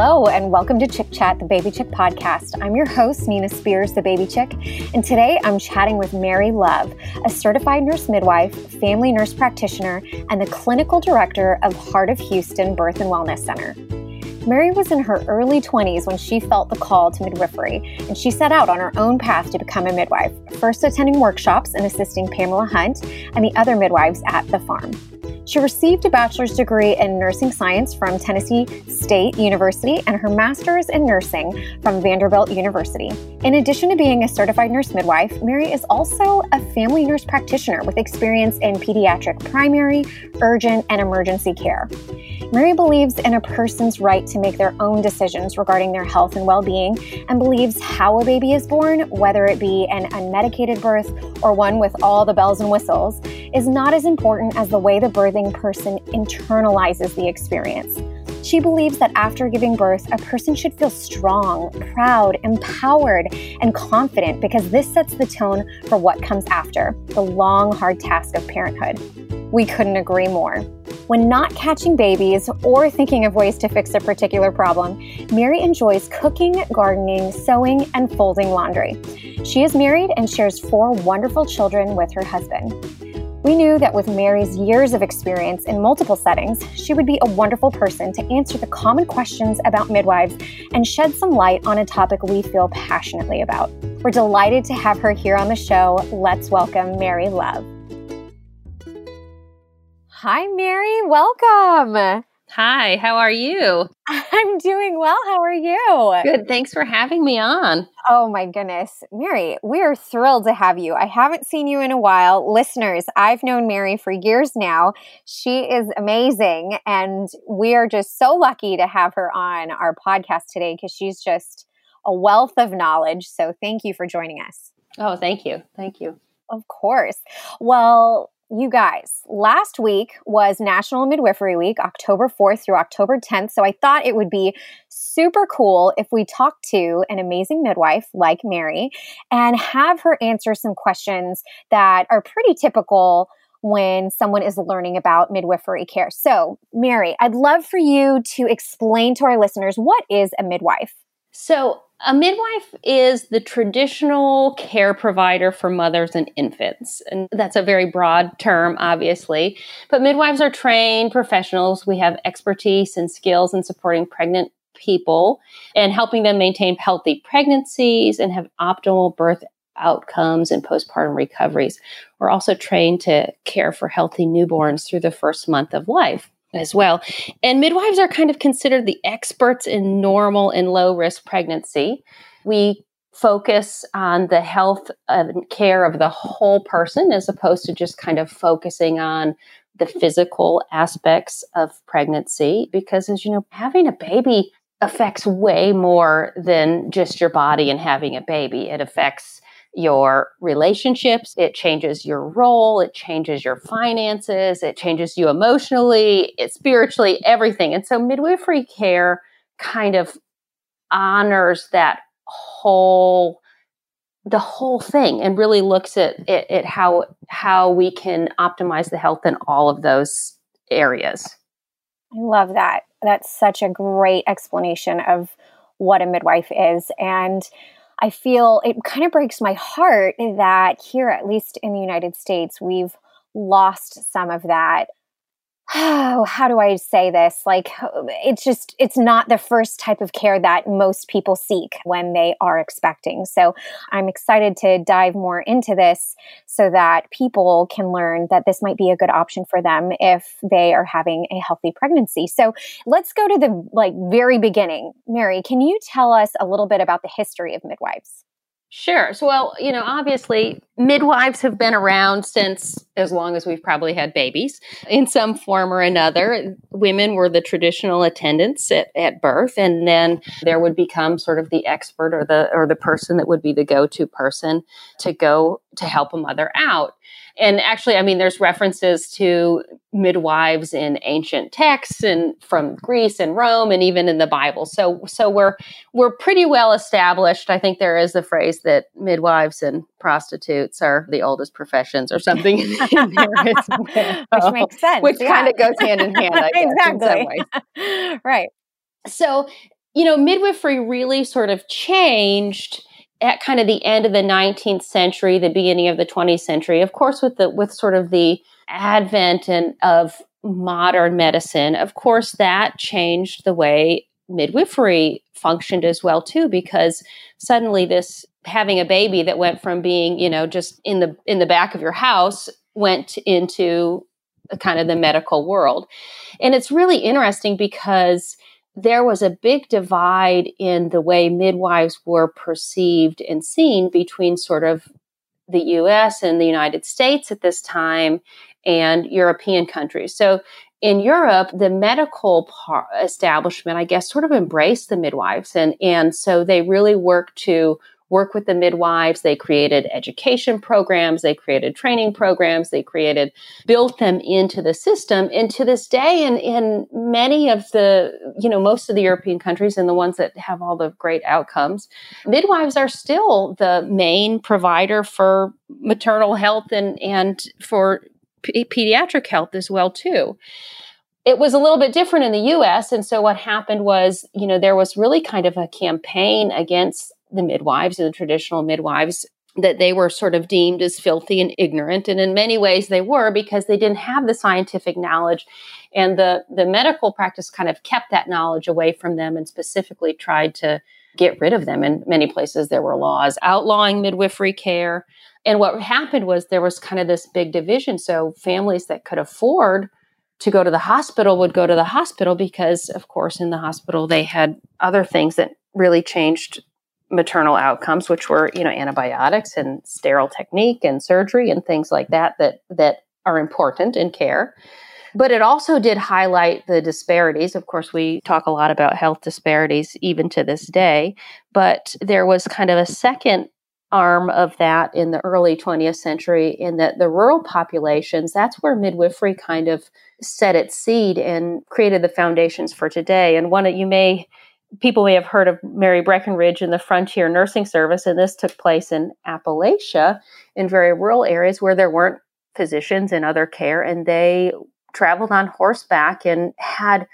Hello, and welcome to Chick Chat, the Baby Chick podcast. I'm your host, Nina Spears, the Baby Chick, and today I'm chatting with Mary Love, a certified nurse midwife, family nurse practitioner, and the clinical director of Heart of Houston Birth and Wellness Center. Mary was in her early 20s when she felt the call to midwifery, and she set out on her own path to become a midwife, first attending workshops and assisting Pamela Hunt and the other midwives at the farm. She received a bachelor's degree in nursing science from Tennessee State University and her master's in nursing from Vanderbilt University. In addition to being a certified nurse midwife, Mary is also a family nurse practitioner with experience in pediatric primary, urgent, and emergency care. Mary believes in a person's right to make their own decisions regarding their health and well being and believes how a baby is born, whether it be an unmedicated birth or one with all the bells and whistles, is not as important as the way the birthing person internalizes the experience. She believes that after giving birth, a person should feel strong, proud, empowered, and confident because this sets the tone for what comes after the long, hard task of parenthood. We couldn't agree more. When not catching babies or thinking of ways to fix a particular problem, Mary enjoys cooking, gardening, sewing, and folding laundry. She is married and shares four wonderful children with her husband. We knew that with Mary's years of experience in multiple settings, she would be a wonderful person to answer the common questions about midwives and shed some light on a topic we feel passionately about. We're delighted to have her here on the show. Let's welcome Mary Love. Hi, Mary. Welcome. Hi, how are you? I'm doing well. How are you? Good. Thanks for having me on. Oh, my goodness. Mary, we are thrilled to have you. I haven't seen you in a while. Listeners, I've known Mary for years now. She is amazing. And we are just so lucky to have her on our podcast today because she's just a wealth of knowledge. So thank you for joining us. Oh, thank you. Thank you. Of course. Well, you guys, last week was National Midwifery Week, October 4th through October 10th. So I thought it would be super cool if we talked to an amazing midwife like Mary and have her answer some questions that are pretty typical when someone is learning about midwifery care. So, Mary, I'd love for you to explain to our listeners what is a midwife? So, a midwife is the traditional care provider for mothers and infants. And that's a very broad term, obviously. But midwives are trained professionals. We have expertise and skills in supporting pregnant people and helping them maintain healthy pregnancies and have optimal birth outcomes and postpartum recoveries. We're also trained to care for healthy newborns through the first month of life as well. And midwives are kind of considered the experts in normal and low risk pregnancy. We focus on the health and care of the whole person as opposed to just kind of focusing on the physical aspects of pregnancy because as you know having a baby affects way more than just your body and having a baby it affects your relationships, it changes your role, it changes your finances, it changes you emotionally, it spiritually, everything. And so midwifery care kind of honors that whole the whole thing and really looks at, at, at how how we can optimize the health in all of those areas. I love that. That's such a great explanation of what a midwife is. And I feel it kind of breaks my heart that here, at least in the United States, we've lost some of that oh, how do I say this? Like, it's just, it's not the first type of care that most people seek when they are expecting. So I'm excited to dive more into this so that people can learn that this might be a good option for them if they are having a healthy pregnancy. So let's go to the like very beginning. Mary, can you tell us a little bit about the history of midwives? Sure. So, well, you know, obviously, midwives have been around since as long as we've probably had babies in some form or another. Women were the traditional attendants at, at birth, and then there would become sort of the expert or the or the person that would be the go-to person to go to help a mother out and actually, I mean, there's references to midwives in ancient texts and from Greece and Rome, and even in the Bible. So, so we're we're pretty well established. I think there is a phrase that midwives and prostitutes are the oldest professions, or something, which makes sense, which yeah. kind of goes hand in hand. I guess, exactly. right. So you know, midwifery really sort of changed at kind of the end of the 19th century, the beginning of the 20th century. Of course, with the with sort of the advent and of modern medicine, of course, that changed the way midwifery functioned as well too, because suddenly this having a baby that went from being, you know, just in the in the back of your house went into kind of the medical world. And it's really interesting because there was a big divide in the way midwives were perceived and seen between sort of the US and the United States at this time and European countries. So in Europe, the medical par- establishment, I guess, sort of embraced the midwives. And, and so they really worked to work with the midwives. They created education programs, they created training programs, they created, built them into the system. And to this day, in, in many of the, you know, most of the European countries and the ones that have all the great outcomes, midwives are still the main provider for maternal health and, and for p- pediatric health as well, too it was a little bit different in the US. And so what happened was, you know, there was really kind of a campaign against the midwives and the traditional midwives that they were sort of deemed as filthy and ignorant and in many ways they were because they didn't have the scientific knowledge and the the medical practice kind of kept that knowledge away from them and specifically tried to get rid of them. In many places there were laws outlawing midwifery care and what happened was there was kind of this big division. So families that could afford to go to the hospital would go to the hospital because of course in the hospital they had other things that really changed maternal outcomes, which were, you know, antibiotics and sterile technique and surgery and things like that that that are important in care. But it also did highlight the disparities. Of course, we talk a lot about health disparities even to this day, but there was kind of a second arm of that in the early 20th century in that the rural populations, that's where midwifery kind of set its seed and created the foundations for today. And one that you may people may have heard of Mary Breckinridge and the Frontier Nursing Service, and this took place in Appalachia in very rural areas where there weren't physicians and other care, and they traveled on horseback and had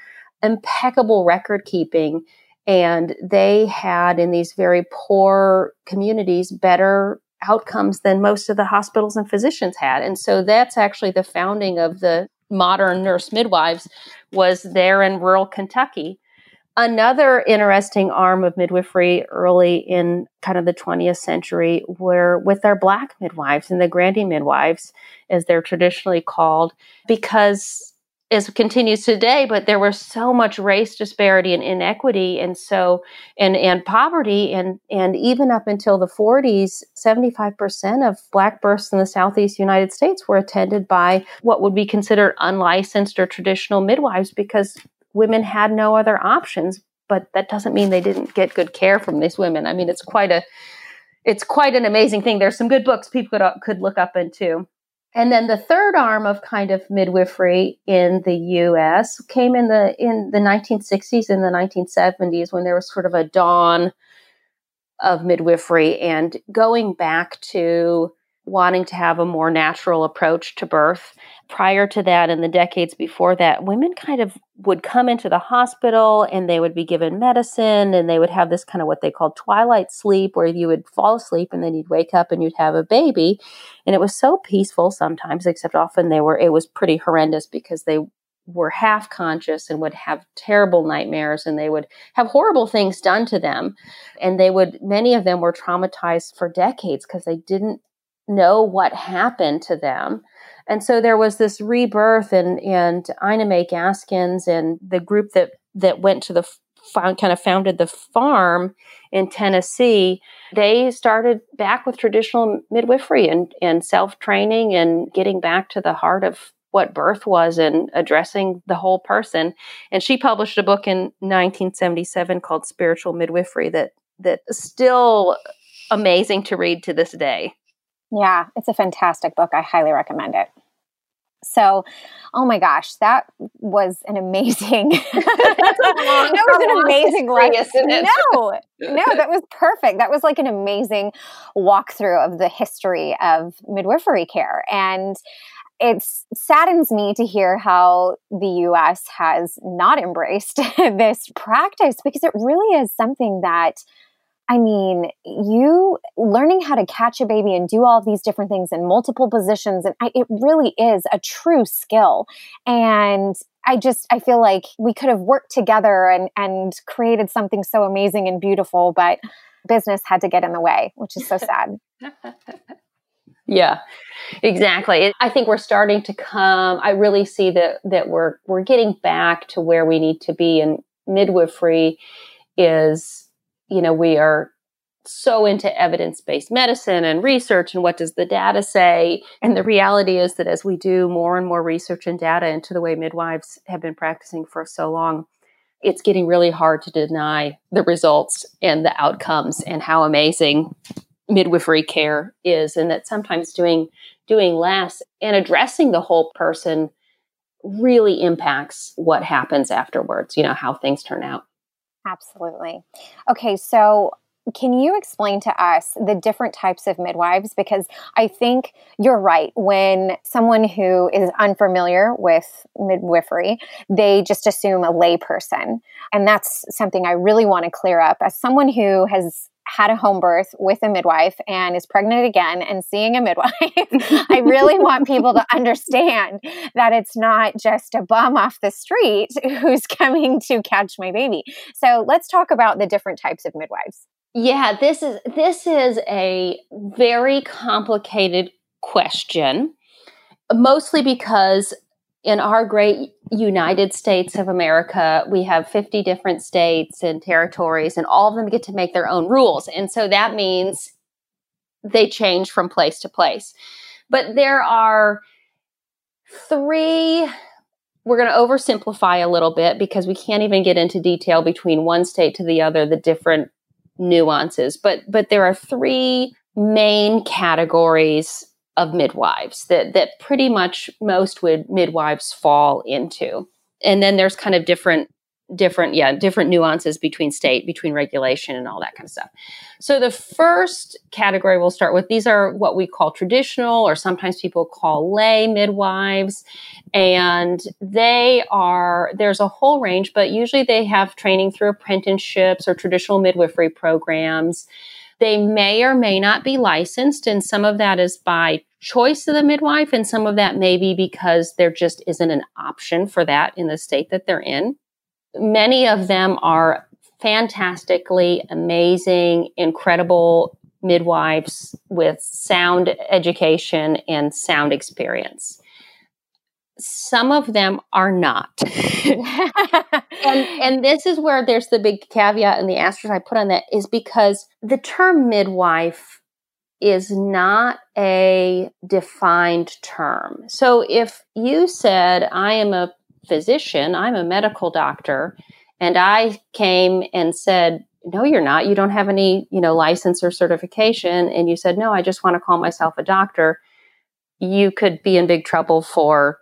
impeccable record keeping. And they had in these very poor communities better outcomes than most of the hospitals and physicians had. And so that's actually the founding of the modern nurse midwives was there in rural Kentucky Another interesting arm of midwifery early in kind of the 20th century were with our black midwives and the granny midwives, as they're traditionally called, because as continues today, but there was so much race disparity and inequity and so and and poverty and and even up until the 40s, 75% of black births in the southeast United States were attended by what would be considered unlicensed or traditional midwives because women had no other options, but that doesn't mean they didn't get good care from these women. I mean, it's quite a it's quite an amazing thing. There's some good books people could uh, could look up into. And then the third arm of kind of midwifery in the US came in the in the 1960s and the 1970s when there was sort of a dawn of midwifery and going back to wanting to have a more natural approach to birth. Prior to that, in the decades before that, women kind of would come into the hospital and they would be given medicine and they would have this kind of what they called twilight sleep where you would fall asleep and then you'd wake up and you'd have a baby. And it was so peaceful sometimes, except often they were, it was pretty horrendous because they were half conscious and would have terrible nightmares and they would have horrible things done to them. And they would, many of them were traumatized for decades because they didn't know what happened to them. And so there was this rebirth, and and Ina May Gaskins and the group that that went to the found, kind of founded the farm in Tennessee. They started back with traditional midwifery and and self training and getting back to the heart of what birth was and addressing the whole person. And she published a book in 1977 called Spiritual Midwifery that that is still amazing to read to this day. Yeah, it's a fantastic book. I highly recommend it. So, oh my gosh, that was an amazing. that was an amazing lesson. No, no, that was perfect. That was like an amazing walkthrough of the history of midwifery care. And it saddens me to hear how the US has not embraced this practice because it really is something that I mean, you learning how to catch a baby and do all these different things in multiple positions, and I, it really is a true skill. And I just I feel like we could have worked together and and created something so amazing and beautiful, but business had to get in the way, which is so sad. yeah. Exactly. I think we're starting to come I really see that that we're we're getting back to where we need to be and midwifery is you know, we are so into evidence based medicine and research and what does the data say. And the reality is that as we do more and more research and data into the way midwives have been practicing for so long, it's getting really hard to deny the results and the outcomes and how amazing midwifery care is and that sometimes doing doing less and addressing the whole person really impacts what happens afterwards you know how things turn out Absolutely. Okay, so can you explain to us the different types of midwives? Because I think you're right. When someone who is unfamiliar with midwifery, they just assume a layperson. And that's something I really want to clear up. As someone who has had a home birth with a midwife and is pregnant again and seeing a midwife, I really want people to understand that it's not just a bum off the street who's coming to catch my baby. So let's talk about the different types of midwives. Yeah, this is this is a very complicated question mostly because in our great United States of America, we have 50 different states and territories, and all of them get to make their own rules. And so that means they change from place to place. But there are three, we're going to oversimplify a little bit because we can't even get into detail between one state to the other, the different nuances. But, but there are three main categories of midwives that that pretty much most would midwives fall into. And then there's kind of different different yeah different nuances between state between regulation and all that kind of stuff. So the first category we'll start with these are what we call traditional or sometimes people call lay midwives. And they are there's a whole range but usually they have training through apprenticeships or traditional midwifery programs they may or may not be licensed, and some of that is by choice of the midwife, and some of that may be because there just isn't an option for that in the state that they're in. Many of them are fantastically amazing, incredible midwives with sound education and sound experience some of them are not. and and this is where there's the big caveat and the asterisk I put on that is because the term midwife is not a defined term. So if you said I am a physician, I'm a medical doctor, and I came and said no you're not you don't have any you know license or certification and you said no i just want to call myself a doctor you could be in big trouble for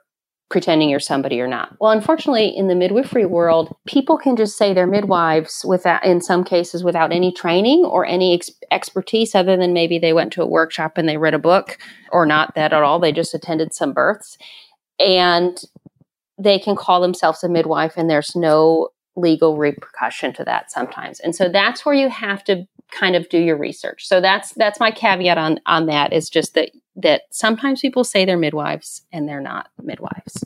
pretending you're somebody or not. Well, unfortunately, in the midwifery world, people can just say they're midwives without, in some cases, without any training or any ex- expertise other than maybe they went to a workshop and they read a book or not that at all. They just attended some births and they can call themselves a midwife and there's no legal repercussion to that sometimes. And so that's where you have to kind of do your research. So that's that's my caveat on on that is just that that sometimes people say they're midwives and they're not midwives.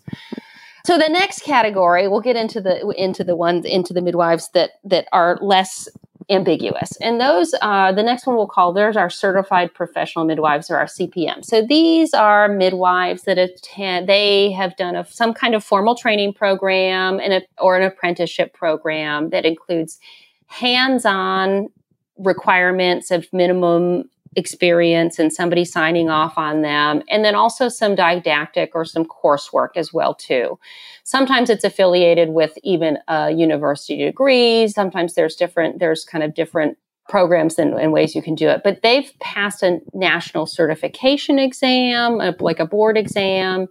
So the next category, we'll get into the into the ones into the midwives that that are less ambiguous. And those uh, the next one we'll call there's our certified professional midwives or our CPM. So these are midwives that attend they have done a, some kind of formal training program and a, or an apprenticeship program that includes hands-on requirements of minimum experience and somebody signing off on them. And then also some didactic or some coursework as well too. Sometimes it's affiliated with even a university degree. Sometimes there's different there's kind of different programs and, and, ways you can do it. But they've passed a national certification exam a, like a board exam.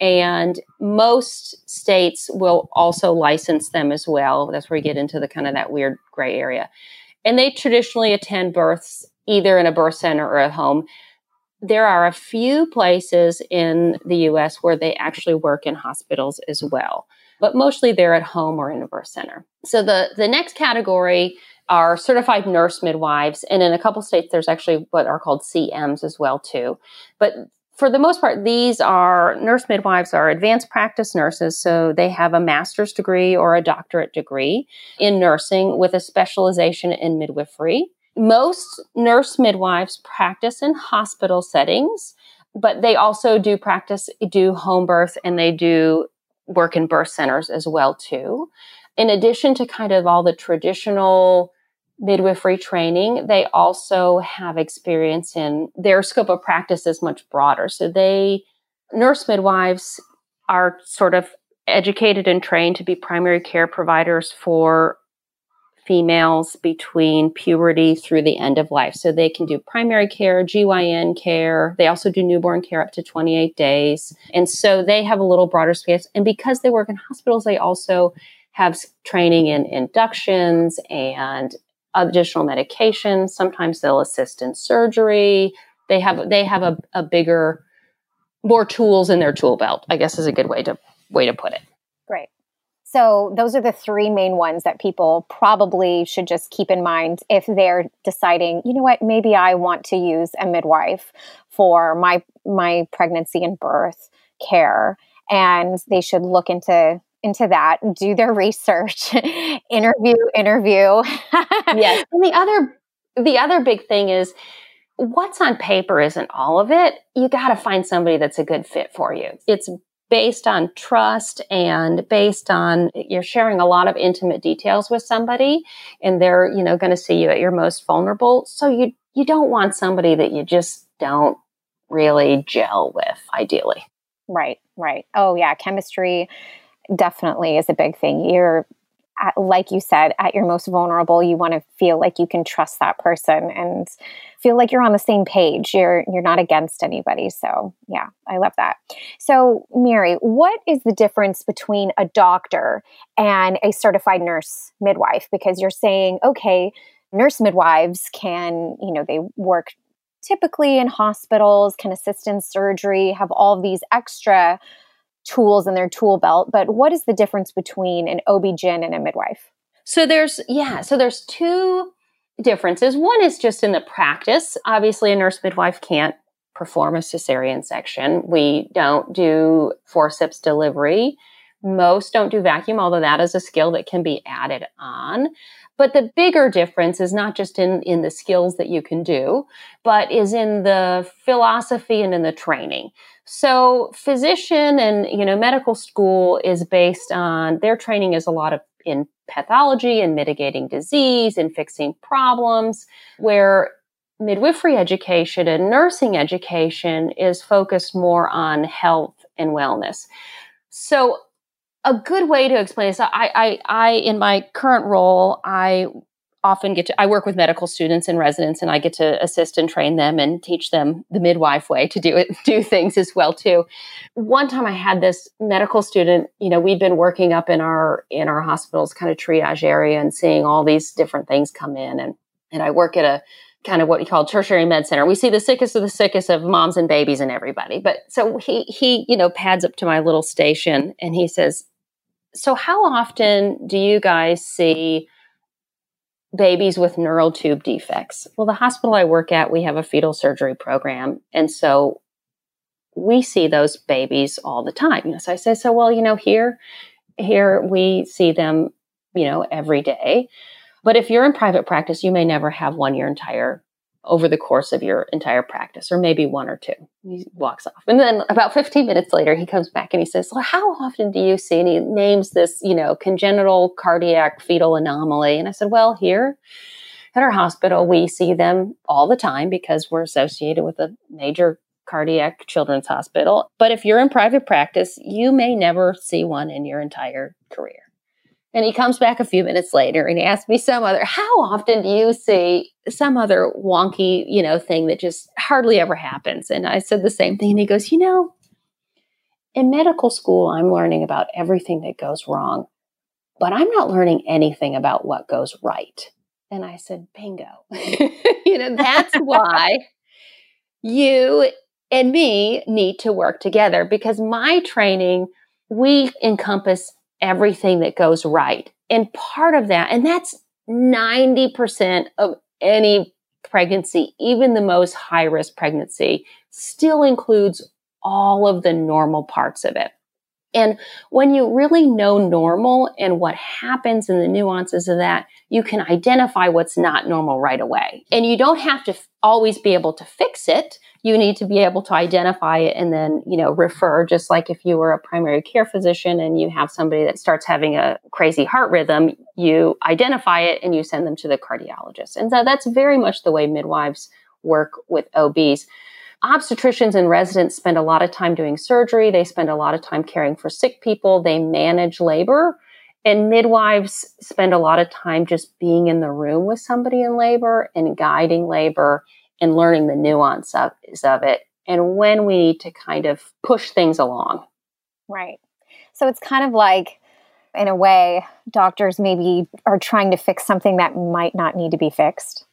And most states will also license them as well. That's where you get into the kind of that weird gray area and they traditionally attend births either in a birth center or at home. there are a few places in the US where they actually work in hospitals as well, but mostly they're at home or in a birth center. So the, the next category are certified nurse midwives, and in a couple states there's actually what are called CMs as well too. But for the most part, these are nurse midwives are advanced practice nurses, so they have a master's degree or a doctorate degree in nursing with a specialization in midwifery most nurse midwives practice in hospital settings, but they also do practice, do home birth, and they do work in birth centers as well too. In addition to kind of all the traditional midwifery training, they also have experience in their scope of practice is much broader. So they nurse midwives are sort of educated and trained to be primary care providers for females between puberty through the end of life. So they can do primary care, GYN care. They also do newborn care up to 28 days. And so they have a little broader space. And because they work in hospitals, they also have training in inductions and additional medications. Sometimes they'll assist in surgery. They have they have a, a bigger, more tools in their tool belt. I guess is a good way to way to put it. Great. So, those are the three main ones that people probably should just keep in mind if they're deciding, you know what, maybe I want to use a midwife for my my pregnancy and birth care and they should look into into that, do their research, interview interview. yes. And the other the other big thing is what's on paper isn't all of it. You got to find somebody that's a good fit for you. It's based on trust and based on you're sharing a lot of intimate details with somebody and they're you know going to see you at your most vulnerable so you you don't want somebody that you just don't really gel with ideally right right oh yeah chemistry definitely is a big thing you're at, like you said, at your most vulnerable, you want to feel like you can trust that person and feel like you're on the same page. You're you're not against anybody. So yeah, I love that. So Mary, what is the difference between a doctor and a certified nurse midwife? Because you're saying, okay, nurse midwives can, you know, they work typically in hospitals, can assist in surgery, have all these extra tools in their tool belt, but what is the difference between an OB-GYN and a midwife? So there's, yeah, so there's two differences. One is just in the practice. Obviously, a nurse midwife can't perform a cesarean section. We don't do forceps delivery. Most don't do vacuum, although that is a skill that can be added on. But the bigger difference is not just in, in the skills that you can do, but is in the philosophy and in the training. So physician and, you know, medical school is based on their training is a lot of in pathology and mitigating disease and fixing problems where midwifery education and nursing education is focused more on health and wellness. So a good way to explain this, I, I, I, in my current role, I often get to i work with medical students and residents and i get to assist and train them and teach them the midwife way to do it do things as well too. One time i had this medical student you know we'd been working up in our in our hospital's kind of triage area and seeing all these different things come in and and i work at a kind of what we call tertiary med center. We see the sickest of the sickest of moms and babies and everybody. But so he he you know pads up to my little station and he says so how often do you guys see babies with neural tube defects. Well, the hospital I work at, we have a fetal surgery program. And so we see those babies all the time. You know, so I say, so well, you know, here, here we see them, you know, every day. But if you're in private practice, you may never have one your entire over the course of your entire practice, or maybe one or two. He walks off. And then about 15 minutes later, he comes back and he says, Well, how often do you see? And he names this, you know, congenital cardiac fetal anomaly. And I said, Well, here at our hospital, we see them all the time because we're associated with a major cardiac children's hospital. But if you're in private practice, you may never see one in your entire career. And he comes back a few minutes later and he asks me some other, how often do you see some other wonky, you know, thing that just hardly ever happens? And I said the same thing. And he goes, you know, in medical school, I'm learning about everything that goes wrong, but I'm not learning anything about what goes right. And I said, bingo. you know, that's why you and me need to work together because my training, we encompass everything that goes right. And part of that, and that's 90% of any pregnancy, even the most high risk pregnancy, still includes all of the normal parts of it. And when you really know normal and what happens and the nuances of that, you can identify what's not normal right away. And you don't have to always be able to fix it. You need to be able to identify it and then, you know, refer, just like if you were a primary care physician and you have somebody that starts having a crazy heart rhythm, you identify it and you send them to the cardiologist. And so that's very much the way midwives work with OBs obstetricians and residents spend a lot of time doing surgery. They spend a lot of time caring for sick people. They manage labor. And midwives spend a lot of time just being in the room with somebody in labor and guiding labor and learning the nuance of, of it and when we need to kind of push things along. Right. So it's kind of like, in a way, doctors maybe are trying to fix something that might not need to be fixed.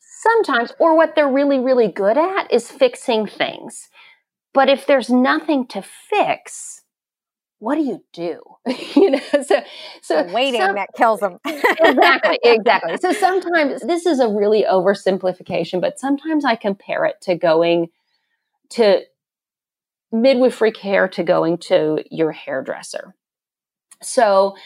Sometimes, or what they're really, really good at is fixing things. But if there's nothing to fix, what do you do? you know, so so the waiting some, that kills them. exactly, exactly. So sometimes this is a really oversimplification, but sometimes I compare it to going to midwifery care to going to your hairdresser. So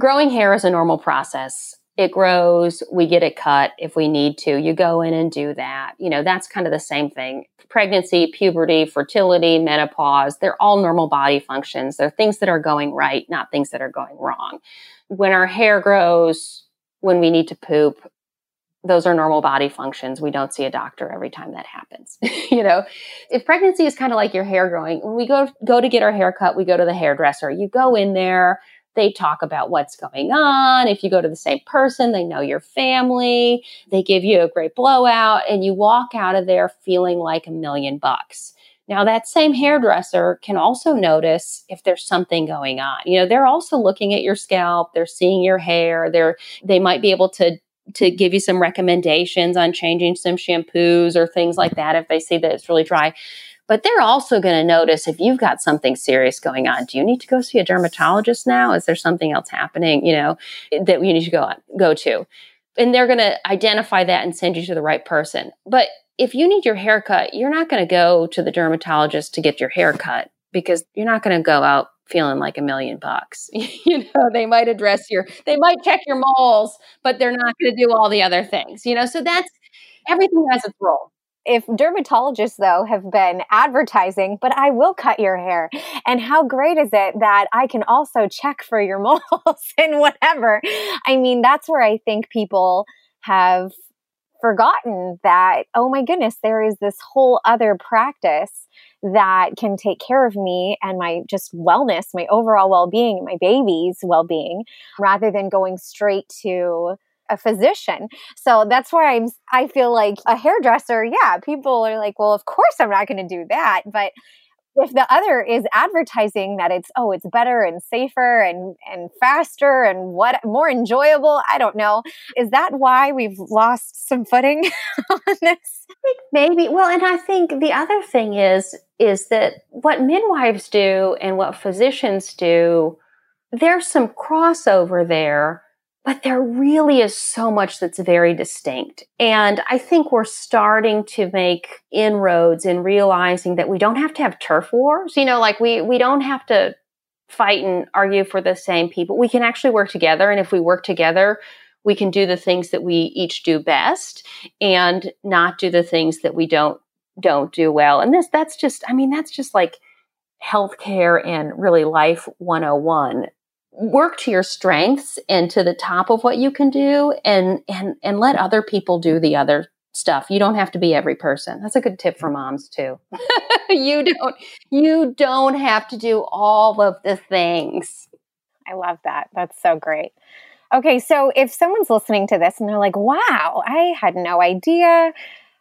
growing hair is a normal process it grows, we get it cut if we need to. You go in and do that. You know, that's kind of the same thing. Pregnancy, puberty, fertility, menopause, they're all normal body functions. They're things that are going right, not things that are going wrong. When our hair grows, when we need to poop, those are normal body functions. We don't see a doctor every time that happens. you know, if pregnancy is kind of like your hair growing, when we go go to get our hair cut, we go to the hairdresser. You go in there, they talk about what's going on. If you go to the same person, they know your family. They give you a great blowout and you walk out of there feeling like a million bucks. Now, that same hairdresser can also notice if there's something going on. You know, they're also looking at your scalp, they're seeing your hair, they're, they might be able to to give you some recommendations on changing some shampoos or things like that if they see that it's really dry. But they're also going to notice if you've got something serious going on. Do you need to go see a dermatologist now? Is there something else happening, you know, that you need to go on, go to? And they're going to identify that and send you to the right person. But if you need your haircut, you're not going to go to the dermatologist to get your hair cut because you're not going to go out feeling like a million bucks. you know, they might address your, they might check your moles, but they're not going to do all the other things, you know? So that's everything has its role if dermatologists though have been advertising but i will cut your hair. And how great is it that i can also check for your moles and whatever? I mean that's where i think people have forgotten that oh my goodness there is this whole other practice that can take care of me and my just wellness my overall well-being my baby's well-being rather than going straight to a physician. So that's why I'm I feel like a hairdresser, yeah, people are like, well, of course I'm not going to do that, but if the other is advertising that it's oh it's better and safer and and faster and what more enjoyable i don't know. Is that why we've lost some footing on this? I think maybe well and i think the other thing is is that what midwives do and what physicians do there's some crossover there but there really is so much that's very distinct. And I think we're starting to make inroads in realizing that we don't have to have turf wars. You know, like we, we don't have to fight and argue for the same people. We can actually work together. And if we work together, we can do the things that we each do best and not do the things that we don't don't do well. And this that's just I mean that's just like healthcare and really life 101 work to your strengths and to the top of what you can do and and and let other people do the other stuff. You don't have to be every person. That's a good tip for moms too. you don't you don't have to do all of the things. I love that. That's so great. Okay, so if someone's listening to this and they're like, "Wow, I had no idea."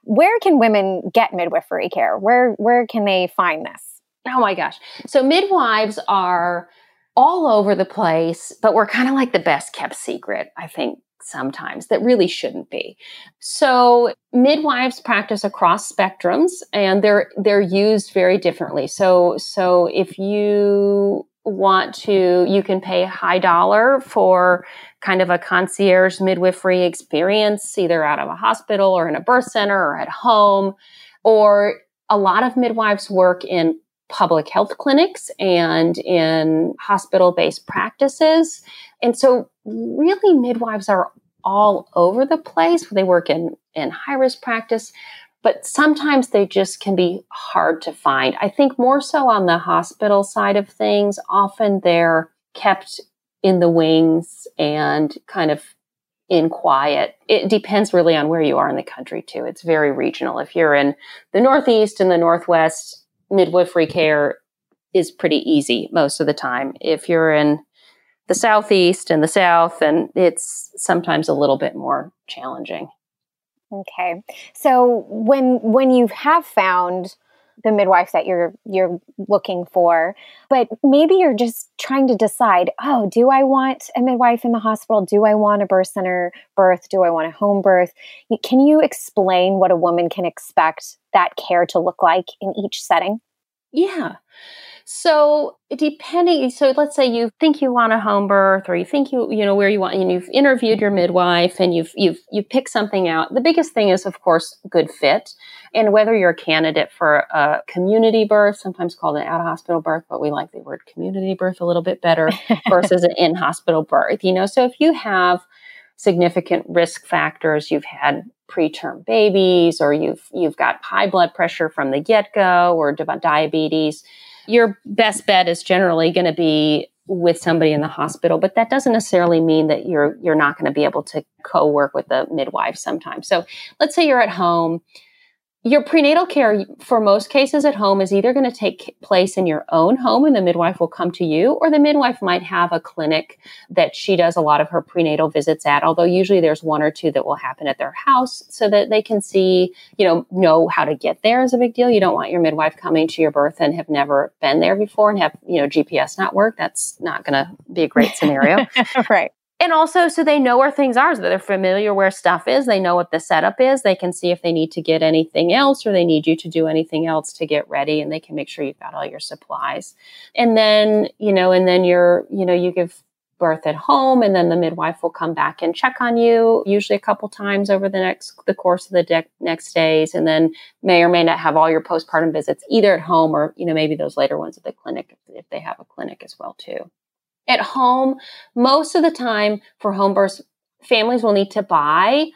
Where can women get midwifery care? Where where can they find this? Oh my gosh. So midwives are all over the place, but we're kind of like the best kept secret, I think sometimes that really shouldn't be. So midwives practice across spectrums and they're they're used very differently. So so if you want to you can pay high dollar for kind of a concierge midwifery experience either out of a hospital or in a birth center or at home or a lot of midwives work in public health clinics and in hospital based practices. And so, really, midwives are all over the place. They work in, in high risk practice, but sometimes they just can be hard to find. I think more so on the hospital side of things, often they're kept in the wings and kind of in quiet. It depends really on where you are in the country, too. It's very regional. If you're in the Northeast and the Northwest, midwifery care is pretty easy most of the time. If you're in the Southeast and the South, and it's sometimes a little bit more challenging. Okay. So when when you have found the midwife that you're you're looking for. But maybe you're just trying to decide oh do i want a midwife in the hospital? Do i want a birth center birth? Do i want a home birth? Can you explain what a woman can expect that care to look like in each setting yeah so depending, so let's say you think you want a home birth, or you think you you know where you want, and you've interviewed your midwife, and you've you've you pick something out. The biggest thing is, of course, good fit, and whether you're a candidate for a community birth, sometimes called an out of hospital birth, but we like the word community birth a little bit better versus an in hospital birth. You know, so if you have significant risk factors, you've had preterm babies, or you've you've got high blood pressure from the get go, or diabetes your best bet is generally going to be with somebody in the hospital, but that doesn't necessarily mean that you're you're not going to be able to co-work with the midwife sometimes. So let's say you're at home your prenatal care for most cases at home is either going to take place in your own home and the midwife will come to you or the midwife might have a clinic that she does a lot of her prenatal visits at although usually there's one or two that will happen at their house so that they can see you know know how to get there is a big deal. You don't want your midwife coming to your birth and have never been there before and have you know gps not work. That's not going to be a great scenario. Right and also so they know where things are so they're familiar where stuff is they know what the setup is they can see if they need to get anything else or they need you to do anything else to get ready and they can make sure you've got all your supplies. And then you know and then you're you know you give birth at home and then the midwife will come back and check on you usually a couple times over the next the course of the de- next days and then may or may not have all your postpartum visits either at home or you know maybe those later ones at the clinic if they have a clinic as well too at home, most of the time for home births, families will need to buy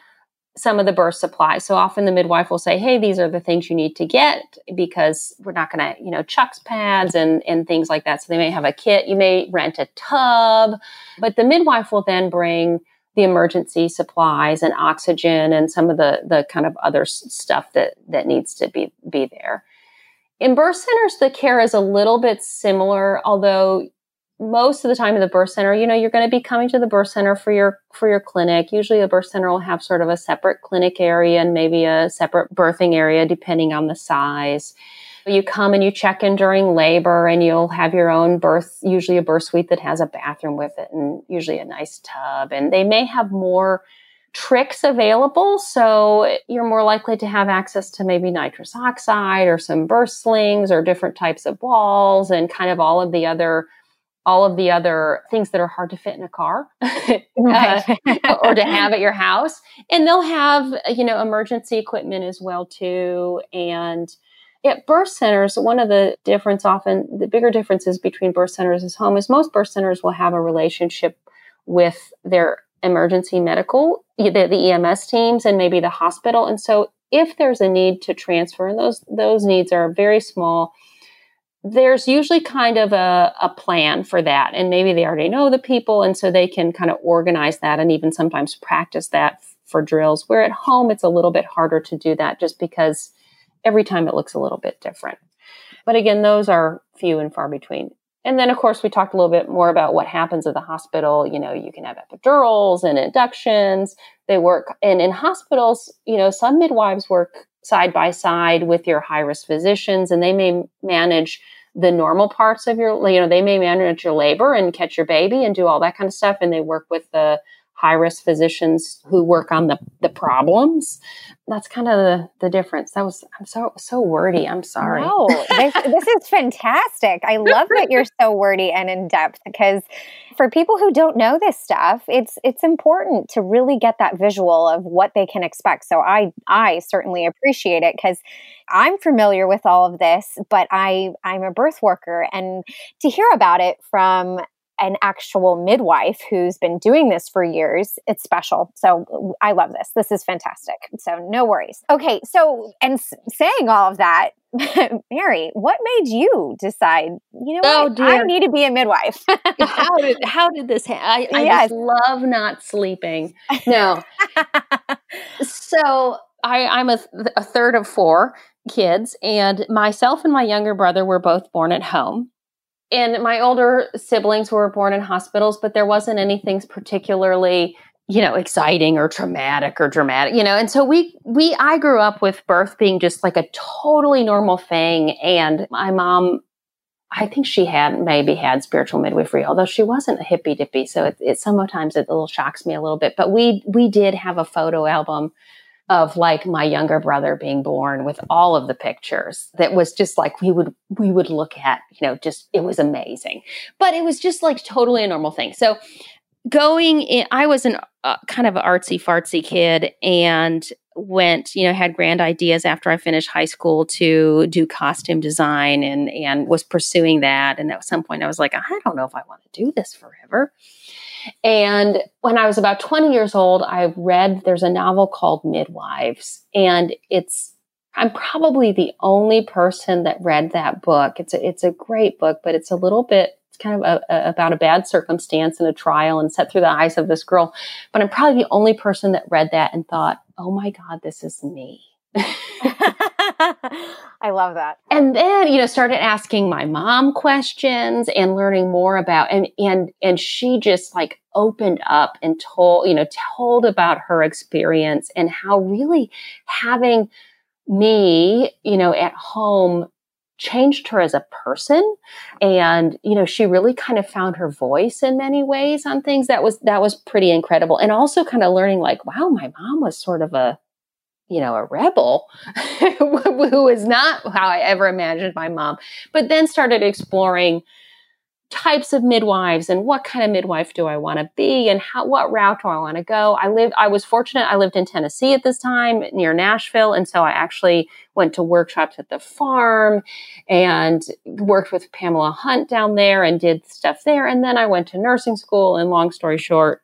some of the birth supplies. So often the midwife will say, Hey, these are the things you need to get because we're not going to, you know, chucks pads and, and things like that. So they may have a kit. You may rent a tub, but the midwife will then bring the emergency supplies and oxygen and some of the, the kind of other stuff that, that needs to be, be there. In birth centers, the care is a little bit similar, although most of the time in the birth center, you know, you're going to be coming to the birth center for your for your clinic. Usually, a birth center will have sort of a separate clinic area and maybe a separate birthing area, depending on the size. You come and you check in during labor, and you'll have your own birth, usually a birth suite that has a bathroom with it, and usually a nice tub. And they may have more tricks available. So you're more likely to have access to maybe nitrous oxide or some birth slings or different types of balls and kind of all of the other all of the other things that are hard to fit in a car uh, or to have at your house. And they'll have you know emergency equipment as well too. And at birth centers one of the difference often the bigger differences between birth centers and home is most birth centers will have a relationship with their emergency medical the, the ems teams and maybe the hospital. And so if there's a need to transfer and those those needs are very small there's usually kind of a, a plan for that. And maybe they already know the people. And so they can kind of organize that and even sometimes practice that for drills. Where at home, it's a little bit harder to do that just because every time it looks a little bit different. But again, those are few and far between. And then, of course, we talked a little bit more about what happens at the hospital. You know, you can have epidurals and inductions. They work, and in hospitals, you know, some midwives work side by side with your high risk physicians and they may manage the normal parts of your you know they may manage your labor and catch your baby and do all that kind of stuff and they work with the high risk physicians who work on the, the problems. That's kind of the, the difference. That was, I'm so, so wordy. I'm sorry. No, this, this is fantastic. I love that you're so wordy and in depth because for people who don't know this stuff, it's, it's important to really get that visual of what they can expect. So I, I certainly appreciate it because I'm familiar with all of this, but I, I'm a birth worker and to hear about it from an actual midwife who's been doing this for years. It's special. So I love this. This is fantastic. So no worries. Okay. So, and s- saying all of that, Mary, what made you decide, you know oh, what, I need to be a midwife? how did how did this happen? I, I yes. just love not sleeping. No. so I, I'm a, a third of four kids, and myself and my younger brother were both born at home and my older siblings were born in hospitals, but there wasn't anything particularly you know exciting or traumatic or dramatic you know? And so we we i grew up with birth being just like a totally normal thing. And my mom i think she had maybe had spiritual midwifery although she wasn't a hippy dippy. So it, it sometimes it a little shocks me a little bit. But we we did have a photo album of like my younger brother being born with all of the pictures that was just like we would we would look at you know just it was amazing. But it was just like totally a normal thing. So going in i was an uh, kind of artsy fartsy kid and went you know had grand ideas after i finished high school to do costume design and and was pursuing that. And at some point i was like i don't know if i want to do this forever and when I was about 20 years old, I read there's a novel called Midwives, and it's I'm probably the only person that read that book. It's a, it's a great book, but it's a little bit it's kind of a, a, about a bad circumstance and a trial and set through the eyes of this girl. But I'm probably the only person that read that and thought, "Oh my god, this is me." I love that. And then, you know, started asking my mom questions and learning more about and and and she just like opened up and told, you know, told about her experience and how really having me, you know, at home changed her as a person. And you know she really kind of found her voice in many ways on things. That was that was pretty incredible. And also kind of learning like wow my mom was sort of a you know, a rebel who is not how I ever imagined my mom, but then started exploring types of midwives and what kind of midwife do I want to be and how what route do I want to go. I lived I was fortunate I lived in Tennessee at this time near Nashville and so I actually went to workshops at the farm and worked with Pamela Hunt down there and did stuff there and then I went to nursing school and long story short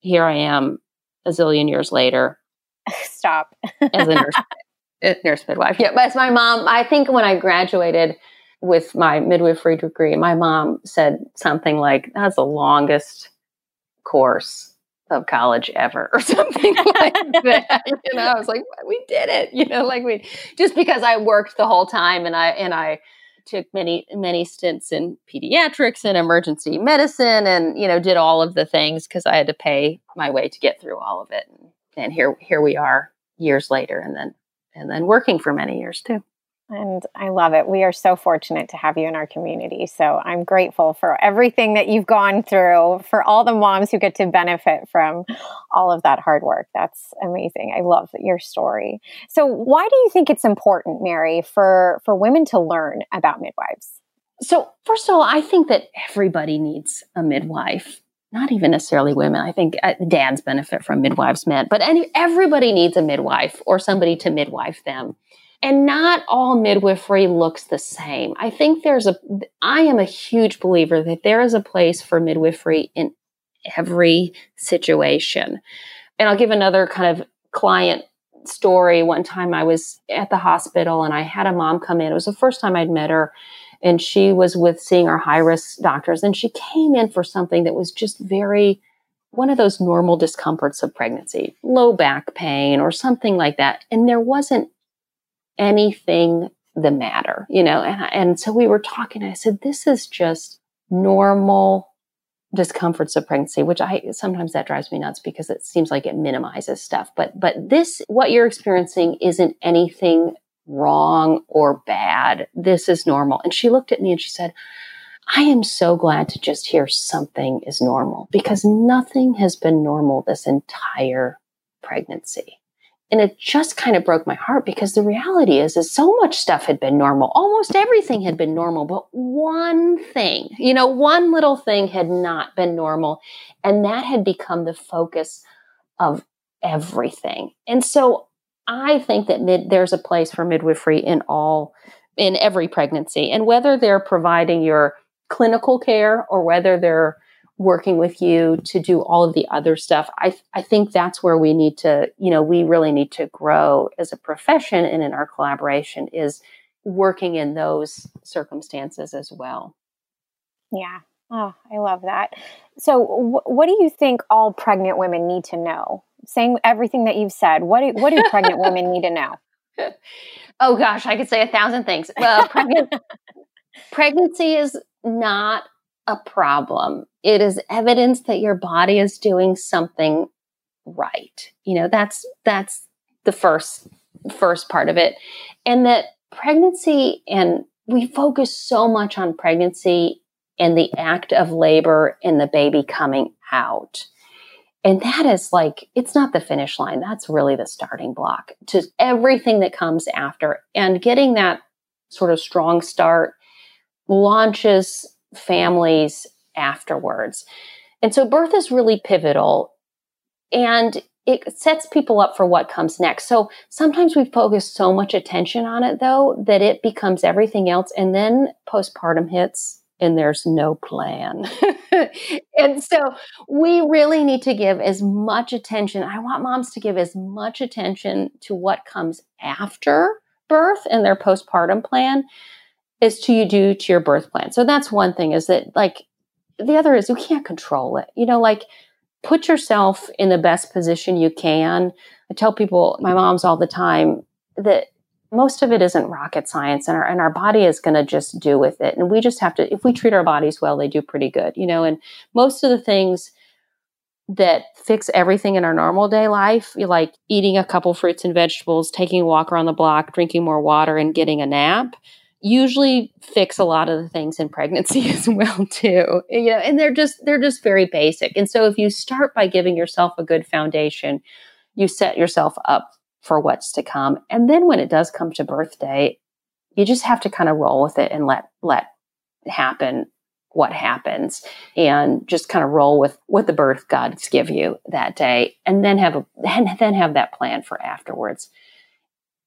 here I am a zillion years later Stop. as a nurse, uh, nurse midwife. Yeah, but as my mom, I think when I graduated with my midwifery degree, my mom said something like, "That's the longest course of college ever," or something like that. You know, I was like, "We did it!" You know, like we just because I worked the whole time and I and I took many many stints in pediatrics and emergency medicine and you know did all of the things because i had to pay my way to get through all of it and and here here we are years later and then and then working for many years too and I love it. We are so fortunate to have you in our community. So I'm grateful for everything that you've gone through, for all the moms who get to benefit from all of that hard work. That's amazing. I love your story. So why do you think it's important, Mary, for, for women to learn about midwives? So first of all, I think that everybody needs a midwife not even necessarily women. I think uh, dads benefit from midwives men, but any, everybody needs a midwife or somebody to midwife them. And not all midwifery looks the same. I think there's a, I am a huge believer that there is a place for midwifery in every situation. And I'll give another kind of client story. One time I was at the hospital and I had a mom come in. It was the first time I'd met her and she was with seeing our high risk doctors and she came in for something that was just very one of those normal discomforts of pregnancy low back pain or something like that. And there wasn't anything the matter you know and, and so we were talking i said this is just normal discomforts of pregnancy which i sometimes that drives me nuts because it seems like it minimizes stuff but but this what you're experiencing isn't anything wrong or bad. This is normal. And she looked at me and she said, I am so glad to just hear something is normal because nothing has been normal this entire pregnancy. And it just kind of broke my heart because the reality is, is so much stuff had been normal. Almost everything had been normal, but one thing, you know, one little thing had not been normal. And that had become the focus of everything. And so I think that mid, there's a place for midwifery in all, in every pregnancy. And whether they're providing your clinical care or whether they're working with you to do all of the other stuff i i think that's where we need to you know we really need to grow as a profession and in our collaboration is working in those circumstances as well. Yeah. Oh i love that. So wh- what do you think all pregnant women need to know saying everything that you've said what do, what do pregnant women need to know oh gosh i could say a thousand things well pregnant pregnancy is not a problem. It is evidence that your body is doing something right. You know, that's that's the first first part of it. And that pregnancy and we focus so much on pregnancy and the act of labor and the baby coming out. And that is like, it's not the finish line. That's really the starting block to everything that comes after. And getting that sort of strong start launches families afterwards. And so birth is really pivotal and it sets people up for what comes next. So sometimes we focus so much attention on it though that it becomes everything else. And then postpartum hits and there's no plan. and so we really need to give as much attention. I want moms to give as much attention to what comes after birth and their postpartum plan is to you do to your birth plan. So that's one thing is that like the other is you can't control it. You know, like put yourself in the best position you can. I tell people, my moms all the time that most of it isn't rocket science and our, and our body is going to just do with it. And we just have to, if we treat our bodies well, they do pretty good, you know, and most of the things that fix everything in our normal day life, like eating a couple fruits and vegetables, taking a walk around the block, drinking more water and getting a nap usually fix a lot of the things in pregnancy as well too. You know and they're just they're just very basic. And so if you start by giving yourself a good foundation you set yourself up for what's to come. And then when it does come to birthday you just have to kind of roll with it and let let happen what happens and just kind of roll with what the birth gods give you that day and then have a and then have that plan for afterwards.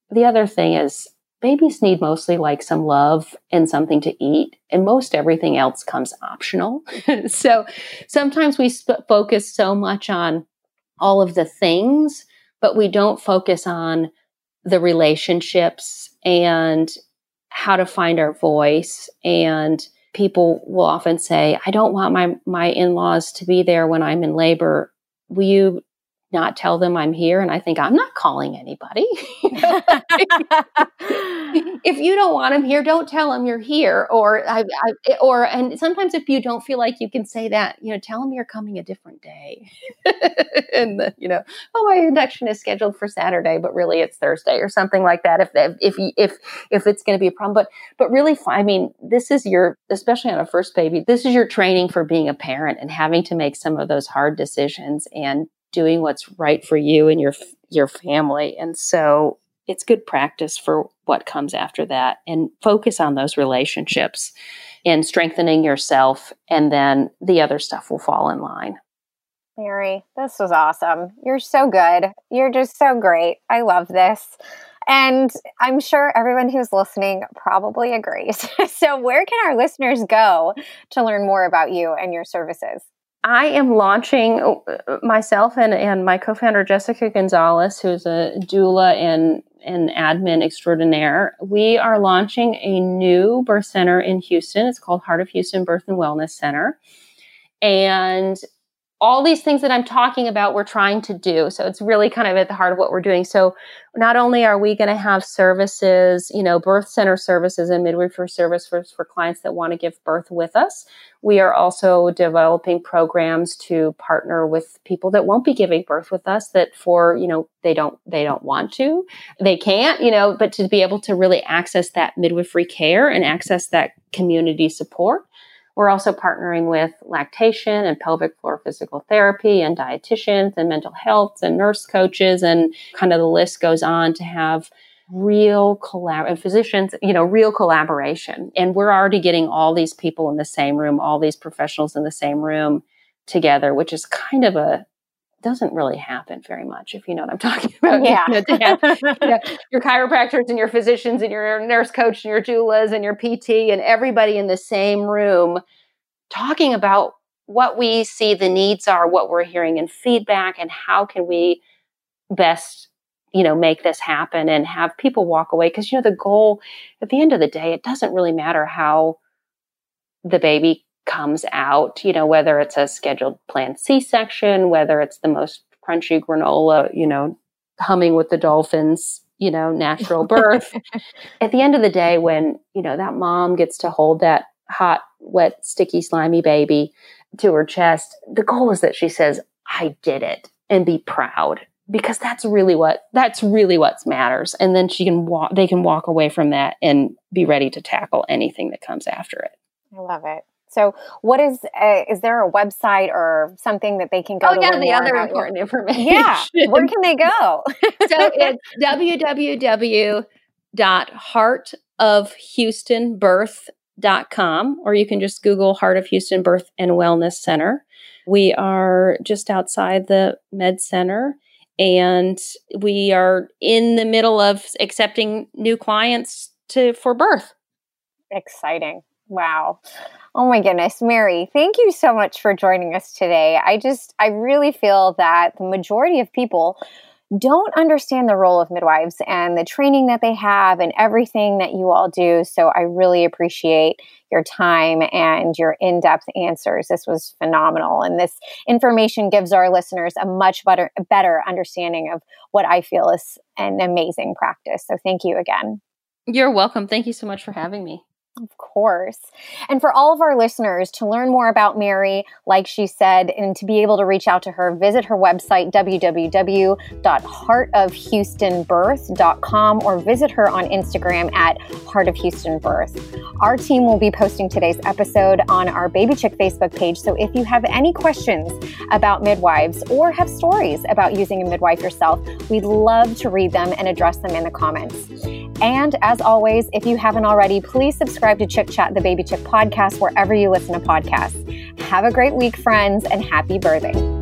The other thing is babies need mostly like some love and something to eat and most everything else comes optional. So sometimes we sp- focus so much on all of the things but we don't focus on the relationships and how to find our voice and people will often say i don't want my my in-laws to be there when i'm in labor will you not tell them I'm here. And I think I'm not calling anybody. if you don't want them here, don't tell them you're here. Or I, I, or and sometimes if you don't feel like you can say that, you know, tell them you're coming a different day. and the, you know, oh, my induction is scheduled for Saturday, but really it's Thursday or something like that. If if if if it's going to be a problem, but but really, I mean, this is your especially on a first baby. This is your training for being a parent and having to make some of those hard decisions and doing what's right for you and your your family. And so it's good practice for what comes after that and focus on those relationships and strengthening yourself and then the other stuff will fall in line. Mary, this was awesome. You're so good. You're just so great. I love this. And I'm sure everyone who's listening probably agrees. so, where can our listeners go to learn more about you and your services? I am launching uh, myself and, and my co-founder Jessica Gonzalez, who's a doula and an admin extraordinaire. We are launching a new birth center in Houston. It's called Heart of Houston Birth and Wellness Center. And all these things that I'm talking about, we're trying to do. So it's really kind of at the heart of what we're doing. So not only are we going to have services, you know, birth center services and midwifery service for, for clients that want to give birth with us, we are also developing programs to partner with people that won't be giving birth with us that for, you know, they don't, they don't want to, they can't, you know, but to be able to really access that midwifery care and access that community support We're also partnering with lactation and pelvic floor physical therapy and dietitians and mental health and nurse coaches and kind of the list goes on to have real collab physicians, you know, real collaboration. And we're already getting all these people in the same room, all these professionals in the same room together, which is kind of a doesn't really happen very much, if you know what I'm talking about. Yeah. You know, have, you know, your chiropractors and your physicians and your nurse coach and your doulas and your PT and everybody in the same room talking about what we see the needs are, what we're hearing in feedback, and how can we best you know make this happen and have people walk away because you know the goal at the end of the day it doesn't really matter how the baby comes out, you know, whether it's a scheduled planned C section, whether it's the most crunchy granola, you know, humming with the dolphins, you know, natural birth. At the end of the day, when, you know, that mom gets to hold that hot, wet, sticky, slimy baby to her chest, the goal is that she says, I did it and be proud because that's really what that's really what matters. And then she can walk they can walk away from that and be ready to tackle anything that comes after it. I love it so, what is uh, is there a website or something that they can go? Oh to yeah, the other important your... information. Yeah, where can they go? so it's www.heartofhoustonbirth.com, or you can just Google Heart of Houston Birth and Wellness Center. We are just outside the Med Center, and we are in the middle of accepting new clients to for birth. Exciting! Wow. Oh my goodness, Mary, thank you so much for joining us today. I just, I really feel that the majority of people don't understand the role of midwives and the training that they have and everything that you all do. So I really appreciate your time and your in depth answers. This was phenomenal. And this information gives our listeners a much better, better understanding of what I feel is an amazing practice. So thank you again. You're welcome. Thank you so much for having me. Of course. And for all of our listeners to learn more about Mary, like she said, and to be able to reach out to her, visit her website, www.heartofhoustonbirth.com, or visit her on Instagram at Heart of Houston Birth. Our team will be posting today's episode on our Baby Chick Facebook page. So if you have any questions about midwives or have stories about using a midwife yourself, we'd love to read them and address them in the comments. And as always, if you haven't already, please subscribe subscribe to Chick Chat, the Baby Chick podcast, wherever you listen to podcasts. Have a great week, friends, and happy birthing.